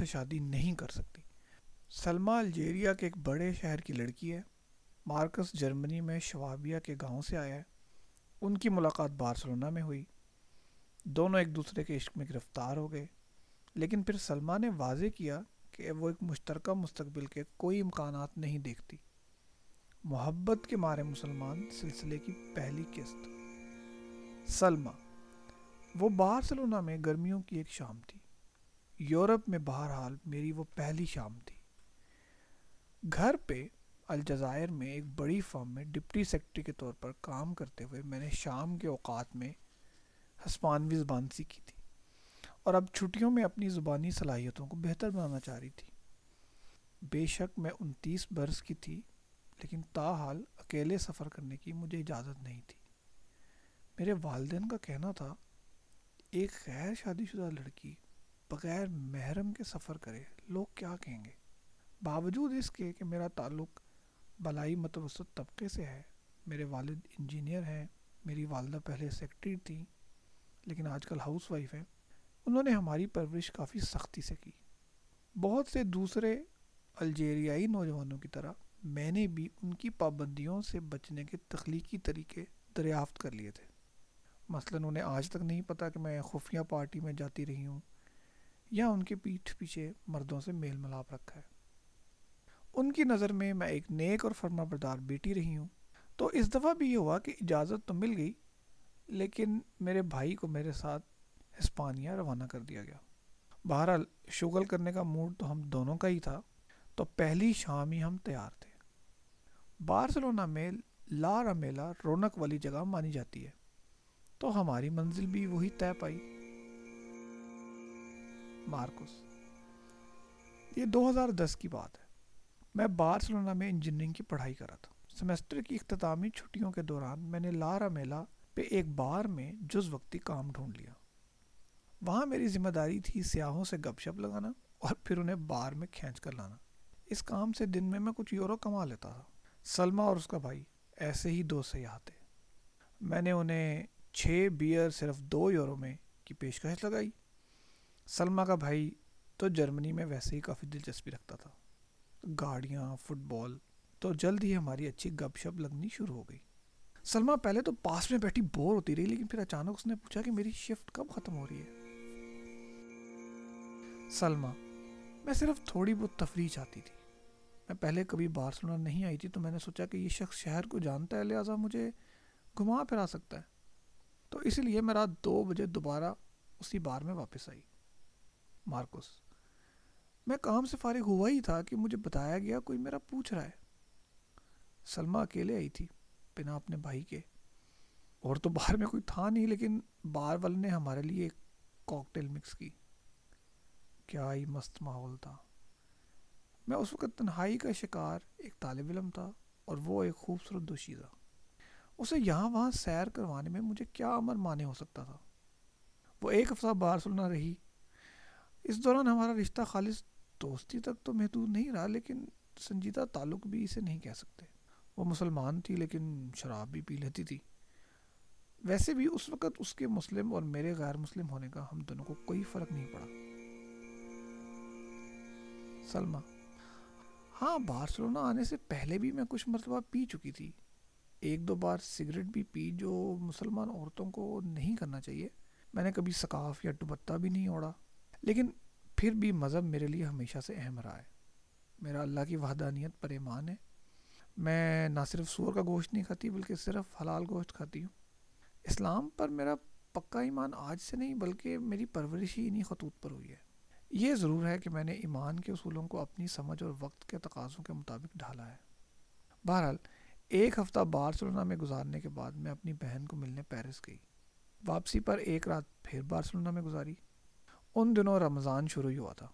سے شادی نہیں کر سکتی۔ سلما الجیریا کے ایک بڑے شہر کی لڑکی ہے۔ مارکس جرمنی میں شوابیہ کے گاؤں سے آیا ہے۔ ان کی ملاقات بارسلونا میں ہوئی۔ دونوں ایک دوسرے کے عشق میں گرفتار ہو گئے۔ لیکن پھر سلما نے واضح کیا کہ وہ ایک مشترکہ مستقبل کے کوئی امکانات نہیں دیکھتی۔ محبت کے مارے مسلمان سلسلے کی پہلی قسط۔ سلما وہ بارسلونا میں گرمیوں کی ایک شام تھی۔ یورپ میں بہرحال میری وہ پہلی شام تھی۔ گھر پہ الجزائر میں ایک بڑی فرم میں ڈپٹی سیکٹری کے طور پر کام کرتے ہوئے میں نے شام کے اوقات میں ہسپانوی زبان سیکھی تھی اور اب چھٹیوں میں اپنی زبانی صلاحیتوں کو بہتر بنانا چاہ رہی تھی۔ بے شک میں انتیس برس کی تھی، لیکن تاحال اکیلے سفر کرنے کی مجھے اجازت نہیں تھی۔ میرے والدین کا کہنا تھا، ایک غیر شادی شدہ لڑکی بغیر محرم کے سفر کرے، لوگ کیا کہیں گے؟ باوجود اس کے کہ میرا تعلق بلائی متوسط طبقے سے ہے، میرے والد انجینئر ہیں، میری والدہ پہلے سیکٹری تھیں لیکن آج کل ہاؤس وائف ہیں، انہوں نے ہماری پرورش کافی سختی سے کی۔ بہت سے دوسرے الجیریائی نوجوانوں کی طرح میں نے بھی ان کی پابندیوں سے بچنے کے تخلیقی طریقے دریافت کر لیے تھے۔ مثلا انہیں آج تک نہیں پتہ کہ میں خفیہ پارٹی میں جاتی رہی ہوں۔ یا ان کے پیٹھ پیچھے مردوں سے میل ملاپ رکھا ہے۔ ان کی نظر میں میں ایک نیک اور فرما بردار بیٹی رہی ہوں۔ تو اس دفعہ بھی یہ ہوا کہ اجازت تو مل گئی، لیکن میرے بھائی کو میرے ساتھ ہسپانیہ روانہ کر دیا گیا۔ بہرحال شغل کرنے کا موڈ تو ہم دونوں کا ہی تھا۔ تو پہلی شام ہی ہم تیار تھے۔ بارسلونا میں لا رمیلا رونق والی جگہ مانی جاتی ہے۔ تو ہماری منزل بھی وہی طے پائی۔ مارکوس، یہ دو ہزار دس کی بات ہے۔ میں بارسلونا میں انجینئرنگ کی پڑھائی کر رہا تھا۔ سمیسٹر کی اختتامی چھٹیوں کے دوران میں نے لارا میلا پہ ایک بار میں جز وقتی کام ڈھونڈ لیا۔ وہاں میری ذمہ داری تھی سیاحوں سے گپ شپ لگانا اور پھر انہیں بار میں کھینچ کر لانا۔ اس کام سے دن میں میں کچھ یورو کما لیتا تھا۔ سلما اور اس کا بھائی ایسے ہی دو سیاح تھے۔ میں نے انہیں چھ بیئر صرف دو یورو میں کی پیشکش لگائی۔ سلما کا بھائی تو جرمنی میں ویسے ہی کافی دلچسپی رکھتا تھا۔ گاڑیاں فٹ بال تو جلد ہی ہماری اچھی گپ شپ لگنی شروع ہو گئی۔ سلما پہلے تو پاس میں بیٹھی بور ہوتی رہی، لیکن پھر اچانک اس نے پوچھا کہ میری شفٹ کب ختم ہو رہی ہے۔ سلما میں صرف تھوڑی بہت تفریح چاہتی تھی۔ میں پہلے کبھی بارسلونا نہیں آئی تھی، تو میں نے سوچا کہ یہ شخص شہر کو جانتا ہے، لہٰذا مجھے گھما پھرا سکتا ہے۔ تو اسی لیے میں رات دو بجے دوبارہ اسی بار میں واپس آئی۔ مارکوس۔ میں کام سے فارغ ہوا ہی تھا کہ مجھے بتایا گیا کوئی میرا پوچھ رہا ہے۔ سلما اکیلے آئی تھی، بنا اپنے بھائی کے۔ اور تو باہر میں کوئی تھا نہیں، لیکن بار والے نے ہمارے لیے ایک کاکٹیل مکس کی۔ کیا ہی مست ماحول تھا۔ میں اس وقت تنہائی کا شکار، ایک طالب علم تھا، اور وہ ایک خوبصورت دوشیزہ اسے یہاں وہاں سیر کروانے میں مجھے کیا امر مانے ہو سکتا تھا۔ وہ ایک ہفتہ بار سننا رہی۔ اس دوران ہمارا رشتہ خالص دوستی تک تو محدود نہیں رہا، لیکن سنجیدہ تعلق بھی اسے نہیں کہہ سکتے۔ وہ مسلمان تھی، لیکن شراب بھی پی لیتی تھی۔ ویسے بھی اس وقت اس کے مسلم اور میرے غیر مسلم ہونے کا ہم دونوں کو کوئی فرق نہیں پڑا۔ سلمہ ہاں بارسلونا آنے سے پہلے بھی میں کچھ مرتبہ پی چکی تھی۔ ایک دو بار سگریٹ بھی پی جو مسلمان عورتوں کو نہیں کرنا چاہیے۔ میں نے کبھی ثقاف یا ڈبتہ بھی نہیں اوڑا لیکن پھر بھی مذہب میرے لیے ہمیشہ سے اہم رہا ہے۔ میرا اللہ کی وحدانیت پر ایمان ہے۔ میں نہ صرف سور کا گوشت نہیں کھاتی، بلکہ صرف حلال گوشت کھاتی ہوں۔ اسلام پر میرا پکا ایمان آج سے نہیں، بلکہ میری پرورش ہی انہیں خطوط پر ہوئی ہے۔ یہ ضرور ہے کہ میں نے ایمان کے اصولوں کو اپنی سمجھ اور وقت کے تقاضوں کے مطابق ڈھالا ہے۔ بہرحال، ایک ہفتہ بارسلونا میں گزارنے کے بعد میں اپنی بہن کو ملنے پیرس گئی۔ واپسی پر ایک رات پھر بارسلونا میں گزاری۔ ان دنوں رمضان شروع ہی ہوا تھا،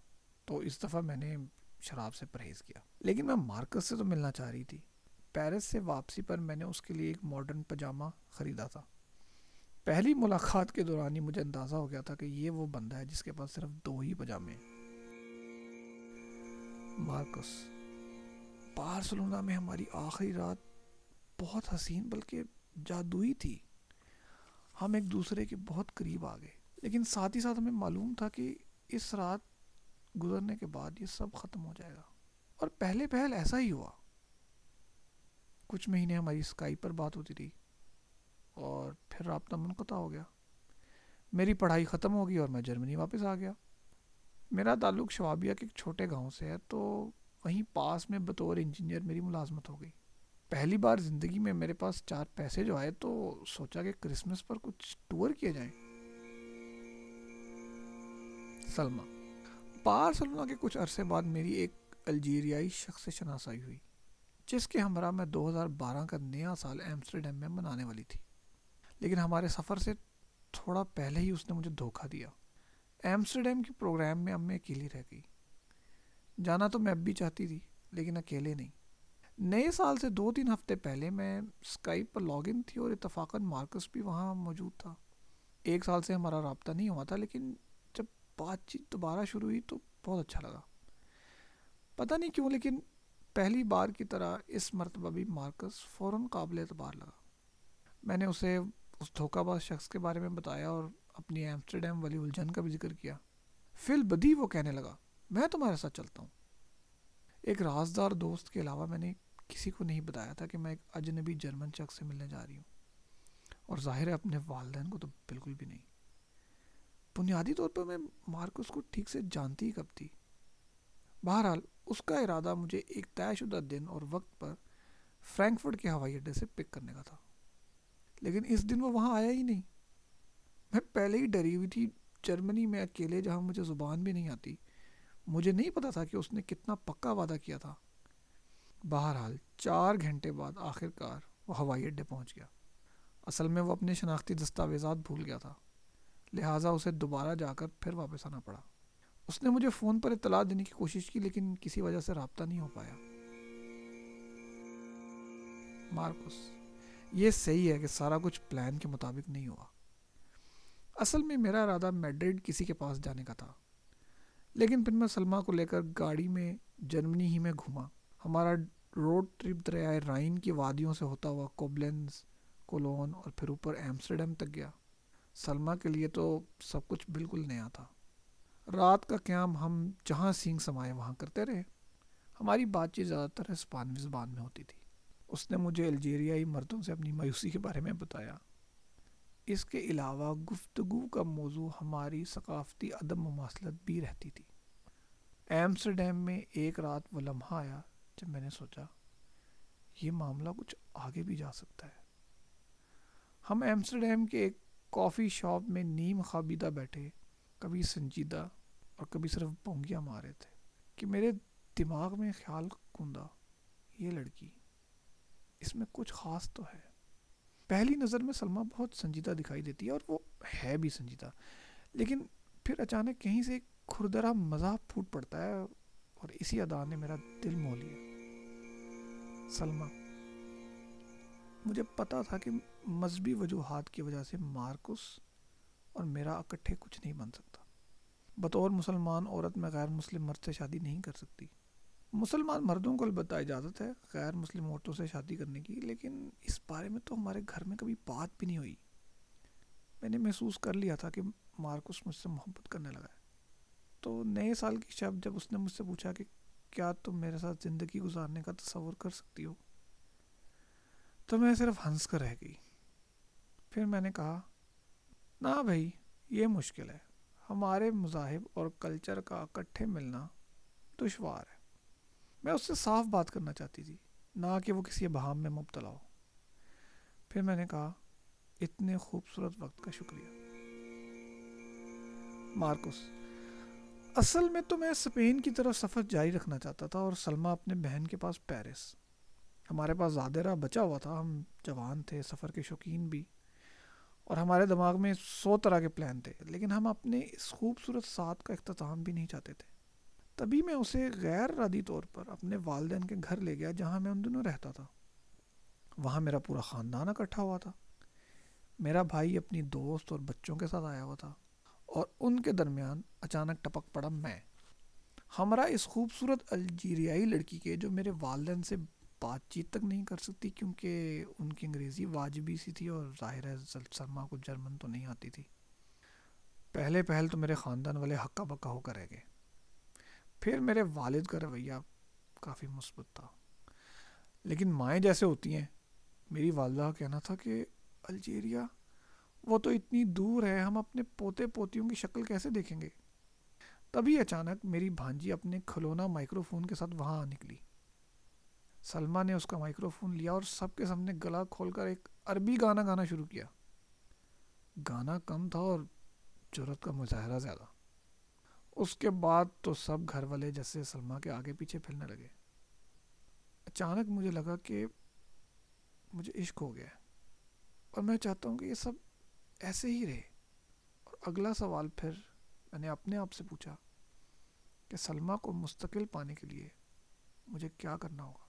تو اس دفعہ میں نے شراب سے پرہیز کیا۔ لیکن میں مارکس سے تو ملنا چاہ رہی تھی۔ پیرس سے واپسی پر میں نے اس کے لیے ایک ماڈرن پجامہ خریدا تھا۔ پہلی ملاقات کے دوران ہی مجھے اندازہ ہو گیا تھا کہ یہ وہ بندہ ہے جس کے پاس صرف دو ہی پجامے ہیں۔ مارکس، بارسلونا میں ہماری آخری رات بہت حسین بلکہ جادوئی تھی۔ ہم ایک دوسرے کے بہت قریب آ گئے۔ لیکن ساتھ ہی ساتھ ہمیں معلوم تھا کہ اس رات گزرنے کے بعد یہ سب ختم ہو جائے گا۔ اور پہلے پہل ایسا ہی ہوا۔ کچھ مہینے ہماری اسکائی پر بات ہوتی تھی اور پھر رابطہ منقطع ہو گیا۔ میری پڑھائی ختم ہو گئی اور میں جرمنی واپس آ گیا۔ میرا تعلق شوابیہ کے ایک چھوٹے گاؤں سے ہے تو وہیں پاس میں بطور انجینئر میری ملازمت ہو گئی۔ پہلی بار زندگی میں میرے پاس چار پیسے جو آئے تو سوچا کہ کرسمس پر کچھ ٹور کیا جائے سلما بارسلونا کے کچھ عرصے بعد میری ایک الجیریائی شخص سے شناسائی ہوئی، جس کے ہمراہ میں دو ہزار بارہ کا نیا سال ایمسٹرڈیم میں منانے والی تھی۔ لیکن ہمارے سفر سے تھوڑا پہلے ہی اس نے مجھے دھوکہ دیا۔ ایمسٹرڈیم کے پروگرام میں اب میں اکیلی رہ گئی۔ جانا تو میں اب بھی چاہتی تھی، لیکن اکیلے نہیں۔ نئے سال سے دو تین ہفتے پہلے میں اسکائپ پر لاگ ان تھی اور اتفاقاً مارکس بھی وہاں موجود تھا۔ ایک سال سے ہمارا رابطہ نہیں ہوا تھا، لیکن بات چیت دوبارہ شروع ہوئی تو بہت اچھا لگا۔ پتہ نہیں کیوں، لیکن پہلی بار کی طرح اس مرتبہ بھی مارکس فوراً قابل اعتبار لگا۔ میں نے اسے اس دھوکہ باز شخص کے بارے میں بتایا اور اپنی ایمسٹرڈیم والی الجھن کا بھی ذکر کیا۔ فل بدی وہ کہنے لگا، میں تمہارے ساتھ چلتا ہوں۔ ایک رازدار دوست کے علاوہ میں نے کسی کو نہیں بتایا تھا کہ میں ایک اجنبی جرمن شخص سے ملنے جا رہی ہوں۔ اور ظاہر ہے اپنے والدین کو تو بالکل بھی نہیں۔ بنیادی طور پر میں مارکس کو ٹھیک سے جانتی ہی کب تھی۔ بہرحال، اس کا ارادہ مجھے ایک طے شدہ دن اور وقت پر فرینکفرڈ کے ہوائی اڈے سے پک کرنے کا تھا۔ لیکن اس دن وہ وہاں آیا ہی نہیں۔ میں پہلے ہی ڈری ہوئی تھی جرمنی میں اکیلے جہاں مجھے زبان بھی نہیں آتی۔ مجھے نہیں پتا تھا کہ اس نے کتنا پکا وعدہ کیا تھا۔ بہرحال، چار گھنٹے بعد آخر کار وہ ہوائی اڈے پہنچ گیا۔ اصل میں وہ اپنے شناختی دستاویزات بھول گیا تھا۔ لہٰذا اسے دوبارہ جا کر پھر واپس آنا پڑا۔ اس نے مجھے فون پر اطلاع دینے کی کوشش کی، لیکن کسی وجہ سے رابطہ نہیں ہو پایا۔ مارکس یہ صحیح ہے کہ سارا کچھ پلان کے مطابق نہیں ہوا۔ اصل میں میرا ارادہ میڈرڈ کسی کے پاس جانے کا تھا۔ لیکن پھر میں سلما کو لے کر گاڑی میں جرمنی ہی میں گھوما۔ ہمارا روڈ ٹرپ دریائے رائن کی وادیوں سے ہوتا ہوا کوبلنس کولون اور پھر اوپر ایمسٹرڈیم تک گیا۔ سلما کے لیے تو سب کچھ بالکل نیا تھا۔ رات کا قیام ہم جہاں سینگ سمائے وہاں کرتے رہے۔ ہماری بات چیت زیادہ تر ہسپانوی زبان میں ہوتی تھی۔ اس نے مجھے الجیریائی مردوں سے اپنی مایوسی کے بارے میں بتایا۔ اس کے علاوہ گفتگو کا موضوع ہماری ثقافتی عدم مماثلت بھی رہتی تھی۔ ایمسٹرڈیم میں ایک رات وہ لمحہ آیا جب میں نے سوچا، یہ معاملہ کچھ آگے بھی جا سکتا ہے۔ ہم ایمسٹرڈیم کے ایک کافی شاپ میں نیم خوابیدہ بیٹھے، کبھی سنجیدہ اور کبھی صرف بونگیاں مارے تھے کہ میرے دماغ میں خیال کندہ، یہ لڑکی اس میں کچھ خاص تو ہے۔ پہلی نظر میں سلمہ بہت سنجیدہ دکھائی دیتی ہے اور وہ ہے بھی سنجیدہ، لیکن پھر اچانک کہیں سے ایک کھردرا مزہ پھوٹ پڑتا ہے اور اسی ادا نے میرا دل مو لیا۔ سلمہ مجھے پتا تھا کہ مذہبی وجوہات کی وجہ سے مارکس اور میرا اکٹھے کچھ نہیں بن سکتا۔ بطور مسلمان عورت میں غیر مسلم مرد سے شادی نہیں کر سکتی۔ مسلمان مردوں کو البتہ اجازت ہے غیر مسلم عورتوں سے شادی کرنے کی، لیکن اس بارے میں تو ہمارے گھر میں کبھی بات بھی نہیں ہوئی۔ میں نے محسوس کر لیا تھا کہ مارکس مجھ سے محبت کرنے لگا ہے۔ تو نئے سال کی شب جب اس نے مجھ سے پوچھا کہ کیا تم میرے ساتھ زندگی گزارنے کا تصور کر سکتی ہو تو میں صرف ہنس کر رہ گئی۔ پھر میں نے کہا، نہ بھائی، یہ مشکل ہے۔ ہمارے مذاہب اور کلچر کا اکٹھے ملنا دشوار ہے۔ میں اس سے صاف بات کرنا چاہتی تھی، نہ کہ وہ کسی بہام میں مبتلا ہو۔ پھر میں نے کہا، اتنے خوبصورت وقت کا شکریہ۔ مارکوس، اصل میں تو میں اسپین کی طرف سفر جاری رکھنا چاہتا تھا اور سلمہ اپنے بہن کے پاس پیرس۔ ہمارے پاس زیادہ راہ بچا ہوا تھا، ہم جوان تھے، سفر کے شوقین بھی۔ اور ہمارے دماغ میں سو طرح کے پلان تھے، لیکن ہم اپنے اس خوبصورت ساتھ کا اختتام بھی نہیں چاہتے تھے۔ تبھی میں اسے غیر ردی طور پر اپنے والدین کے گھر لے گیا جہاں میں ان دنوں رہتا تھا۔ وہاں میرا پورا خاندان اکٹھا ہوا تھا۔ میرا بھائی اپنی دوست اور بچوں کے ساتھ آیا ہوا تھا۔ اور ان کے درمیان اچانک ٹپک پڑا میں۔ ہمارا اس خوبصورت الجیریائی لڑکی کے جو میرے والدین سے بات چیت تک نہیں کر سکتی کیونکہ ان کی انگریزی واجبی سی تھی اور ظاہر ہے سلما کو جرمن تو نہیں آتی تھی۔ پہلے پہل تو میرے خاندان والے ہکا بکا ہو کر رہ گئے۔ پھر میرے والد کا رویہ کافی مثبت تھا۔ لیکن مائیں جیسے ہوتی ہیں۔ میری والدہ کا کہنا تھا کہ الجیریا، وہ تو اتنی دور ہے، ہم اپنے پوتے پوتیوں کی شکل کیسے دیکھیں گے؟ تبھی اچانک میری بھانجی اپنے کھلونا مائکرو فون کے ساتھ وہاں نکلی۔ سلما نے اس کا مائکرو فون لیا اور سب کے سامنے گلا کھول کر ایک عربی گانا گانا شروع کیا۔ گانا کم تھا اور جرت کا مظاہرہ زیادہ۔ اس کے بعد تو سب گھر والے جیسے سلما کے آگے پیچھے پھیلنے لگے۔ اچانک مجھے لگا کہ مجھے عشق ہو گیا اور میں چاہتا ہوں کہ یہ سب ایسے ہی رہے۔ اور اگلا سوال پھر میں نے اپنے آپ سے پوچھا کہ سلما کو مستقل پانے کے لیے مجھے کیا کرنا ہوگا؟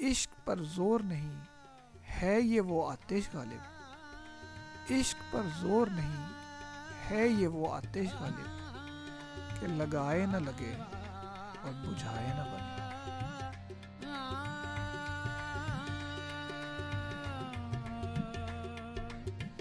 عشق پر زور نہیں، ہے یہ وہ آتش غالب۔ عشق پر زور نہیں، ہے یہ وہ آتش غالب۔ کہ لگائے نہ لگے اور بجھائے نہ بنے۔